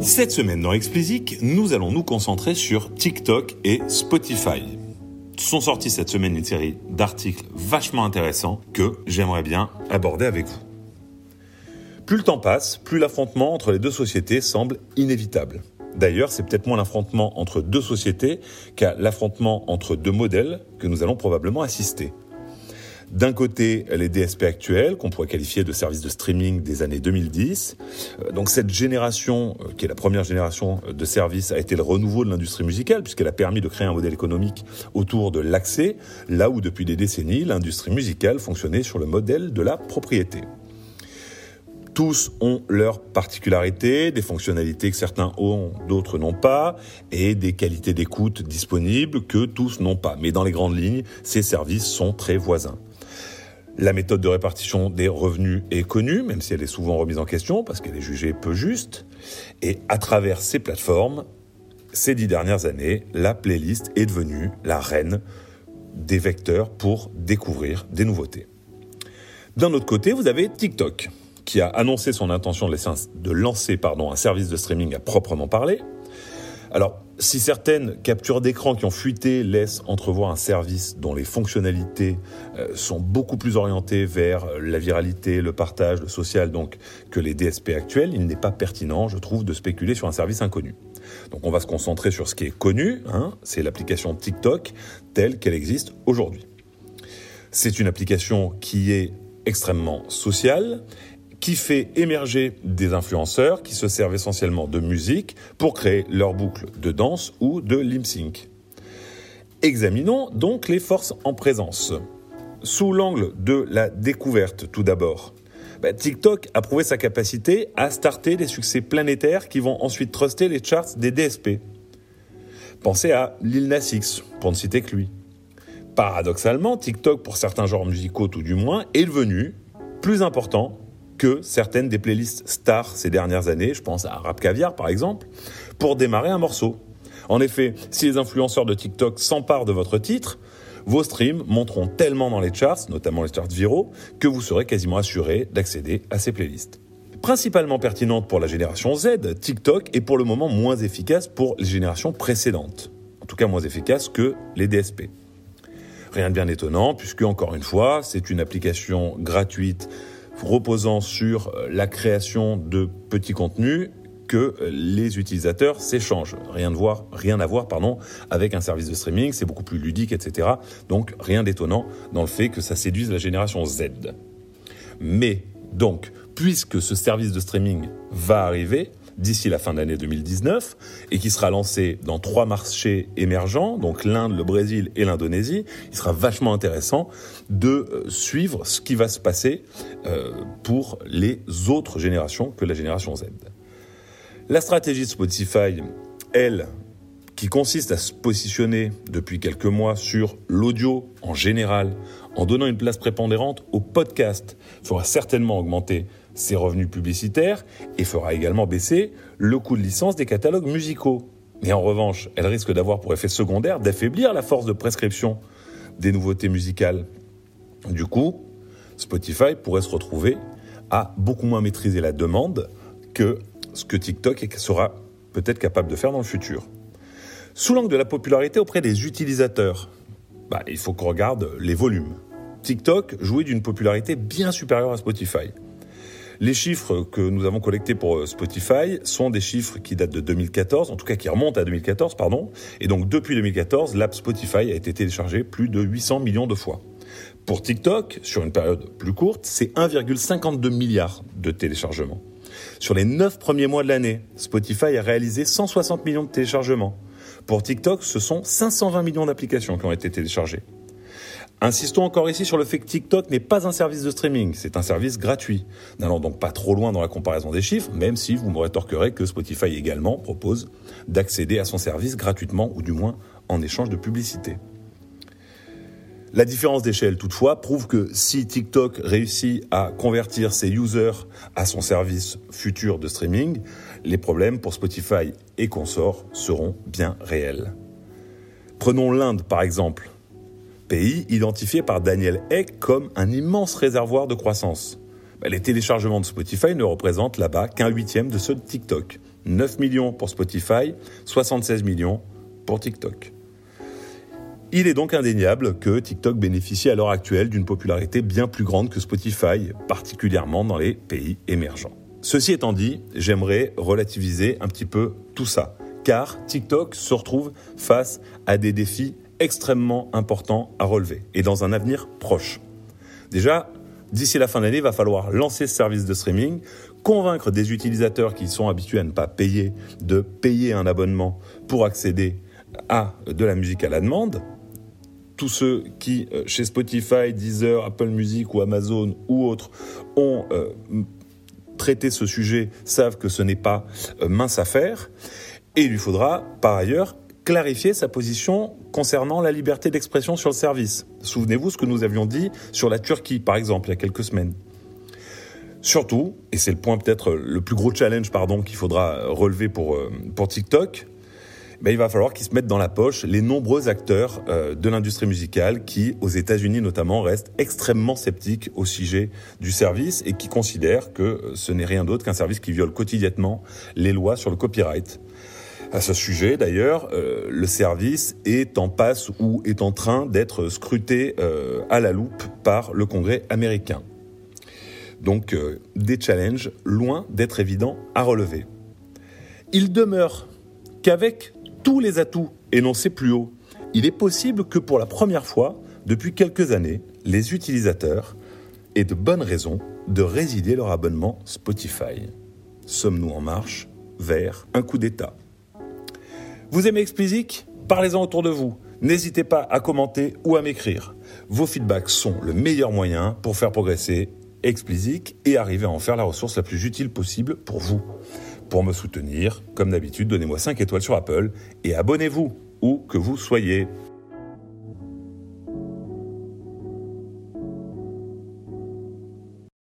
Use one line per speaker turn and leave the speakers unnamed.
Cette semaine dans Explicit, nous allons nous concentrer sur TikTok et Spotify. Sont sortis cette semaine une série d'articles vachement intéressants que j'aimerais bien aborder avec vous. Plus le temps passe, plus l'affrontement entre les deux sociétés semble inévitable. D'ailleurs, c'est peut-être moins l'affrontement entre deux sociétés qu'à l'affrontement entre deux modèles que nous allons probablement assister. D'un côté, les DSP actuels, qu'on pourrait qualifier de services de streaming des années 2010. Euh, donc cette génération, euh, qui est la première génération de services, a été le renouveau de l'industrie musicale, puisqu'elle a permis de créer un modèle économique autour de l'accès, là où depuis des décennies, l'industrie musicale fonctionnait sur le modèle de la propriété. Tous ont leurs particularités, des fonctionnalités que certains ont, d'autres n'ont pas, et des qualités d'écoute disponibles que tous n'ont pas. Mais dans les grandes lignes, ces services sont très voisins. La méthode de répartition des revenus est connue, même si elle est souvent remise en question parce qu'elle est jugée peu juste. Et à travers ces plateformes, ces dix dernières années, la playlist est devenue la reine des vecteurs pour découvrir des nouveautés. D'un autre côté, vous avez TikTok, qui a annoncé son intention de lancer un service de streaming à proprement parler. Alors, si certaines captures d'écran qui ont fuité laissent entrevoir un service dont les fonctionnalités euh, sont beaucoup plus orientées vers la viralité, le partage, le social, donc que les DSP actuels, il n'est pas pertinent, je trouve, de spéculer sur un service inconnu. Donc on va se concentrer sur ce qui est connu, hein, c'est l'application TikTok telle qu'elle existe aujourd'hui. C'est une application qui est extrêmement sociale qui fait émerger des influenceurs qui se servent essentiellement de musique pour créer leur boucle de danse ou de lip sync. Examinons donc les forces en présence. Sous l'angle de la découverte tout d'abord. Bah, TikTok a prouvé sa capacité à starter des succès planétaires qui vont ensuite truster les charts des DSP. Pensez à Lil Nas pour ne citer que lui. Paradoxalement, TikTok, pour certains genres musicaux tout du moins, est devenu plus important que certaines des playlists stars ces dernières années, je pense à Rap Caviar par exemple, pour démarrer un morceau. En effet, si les influenceurs de TikTok s'emparent de votre titre, vos streams monteront tellement dans les charts, notamment les charts viraux, que vous serez quasiment assuré d'accéder à ces playlists. Principalement pertinente pour la génération Z, TikTok est pour le moment moins efficace pour les générations précédentes. En tout cas moins efficace que les DSP. Rien de bien étonnant, puisque encore une fois, c'est une application gratuite reposant sur euh, la création de petits contenus que euh, les utilisateurs s'échangent. Rien, rien à voir avec un service de streaming, c'est beaucoup plus ludique, etc. Donc rien d'étonnant dans le fait que ça séduise la génération Z. Mais donc, puisque ce service de streaming va arriver, d'ici la fin de l'année 2019 et qui sera lancé dans trois marchés émergents, donc l'Inde, le Brésil et l'Indonésie. Il sera vachement intéressant de euh, suivre ce qui va se passer euh, pour les autres générations que la génération Z. La stratégie de Spotify, elle, qui consiste à se positionner depuis quelques mois sur l'audio en général, en donnant une place prépondérante au podcast, fera certainement augmenter ses revenus publicitaires et fera également baisser le coût de licence des catalogues musicaux. Mais en revanche, elle risque d'avoir pour effet secondaire d'affaiblir la force de prescription des nouveautés musicales. Du coup, Spotify pourrait se retrouver à beaucoup moins maîtriser la demande que ce que TikTok sera peut-être capable de faire dans le futur. Sous l'angle de la popularité auprès des utilisateurs, bah, il faut qu'on regarde les volumes. TikTok jouit d'une popularité bien supérieure à Spotify. Les chiffres que nous avons collectés pour euh, Spotify sont des chiffres qui datent de 2014, en tout cas qui remontent à 2014, pardon. Et donc depuis 2014, l'app Spotify a été téléchargée plus de 800 millions de fois. Pour TikTok, sur une période plus courte, c'est 1,52 milliard de téléchargements. Sur les 9 premiers mois de l'année, Spotify a réalisé 160 millions de téléchargements. Pour TikTok, ce sont 520 millions d'applications qui ont été téléchargées. Insistons encore ici sur le fait que TikTok n'est pas un service de streaming, c'est un service gratuit. N'allant donc pas trop loin dans la comparaison des chiffres, même si vous me rétorquerez que Spotify également propose d'accéder à son service gratuitement ou du moins en échange de publicité. La différence d'échelle, toutefois, prouve que si TikTok réussit à convertir ses users à son service futur de streaming, les problèmes pour Spotify et consorts seront bien réels. Prenons l'Inde, par exemple pays identifié par Daniel Eck comme un immense réservoir de croissance. bah, les téléchargements de Spotify ne représentent là-bas qu'un huitième de ceux de TikTok. 9 millions pour Spotify, 76 millions pour TikTok. Il est donc indéniable que TikTok bénéficie à l'heure actuelle d'une popularité bien plus grande que Spotify, particulièrement dans les pays émergents. Ceci étant dit, j'aimerais relativiser un petit peu tout ça, car TikTok se retrouve face à des défis extrêmement importants à relever, et dans un avenir proche. Déjà, d'ici la fin d'année, il va falloir lancer ce service de streaming, convaincre des utilisateurs qui sont habitués à ne pas payer de payer un abonnement pour accéder à de la musique à la demande. Tous ceux qui, euh, chez Spotify, Deezer, Apple Music ou Amazon ou autres, ont euh, traité ce sujet savent que ce n'est pas euh, mince affaire. Et il lui faudra, par ailleurs, clarifier sa position concernant la liberté d'expression sur le service. Souvenez-vous ce que nous avions dit sur la Turquie, par exemple, il y a quelques semaines. Surtout, et c'est le point peut-être le plus gros challenge qu'il faudra relever pour, euh, pour TikTok, ben, il va falloir qu'ils se mettent dans la poche les nombreux acteurs euh, de l'industrie musicale qui, aux États-Unis notamment, restent extrêmement sceptiques au sujet du service et qui considèrent que ce n'est rien d'autre qu'un service qui viole quotidiennement les lois sur le copyright. À ce sujet, d'ailleurs, euh, le service est en passe ou est en train d'être scruté à la loupe par le Congrès américain. Donc euh, des challenges loin d'être évidents à relever. Il demeure qu'avec tous les atouts énoncés plus haut, il est possible que pour la première fois, depuis quelques années, les utilisateurs aient de bonnes raisons de résilier leur abonnement Spotify. Sommes-nous en marche vers un coup d'État? Vous aimez Explicit? Parlez-en autour de vous. N'hésitez pas à commenter ou à m'écrire. Vos feedbacks sont le meilleur moyen pour faire progresser explicite et arriver à en faire la ressource la plus utile possible pour vous. Pour me soutenir, comme d'habitude, donnez-moi 5 étoiles sur Apple et abonnez-vous, où que vous soyez.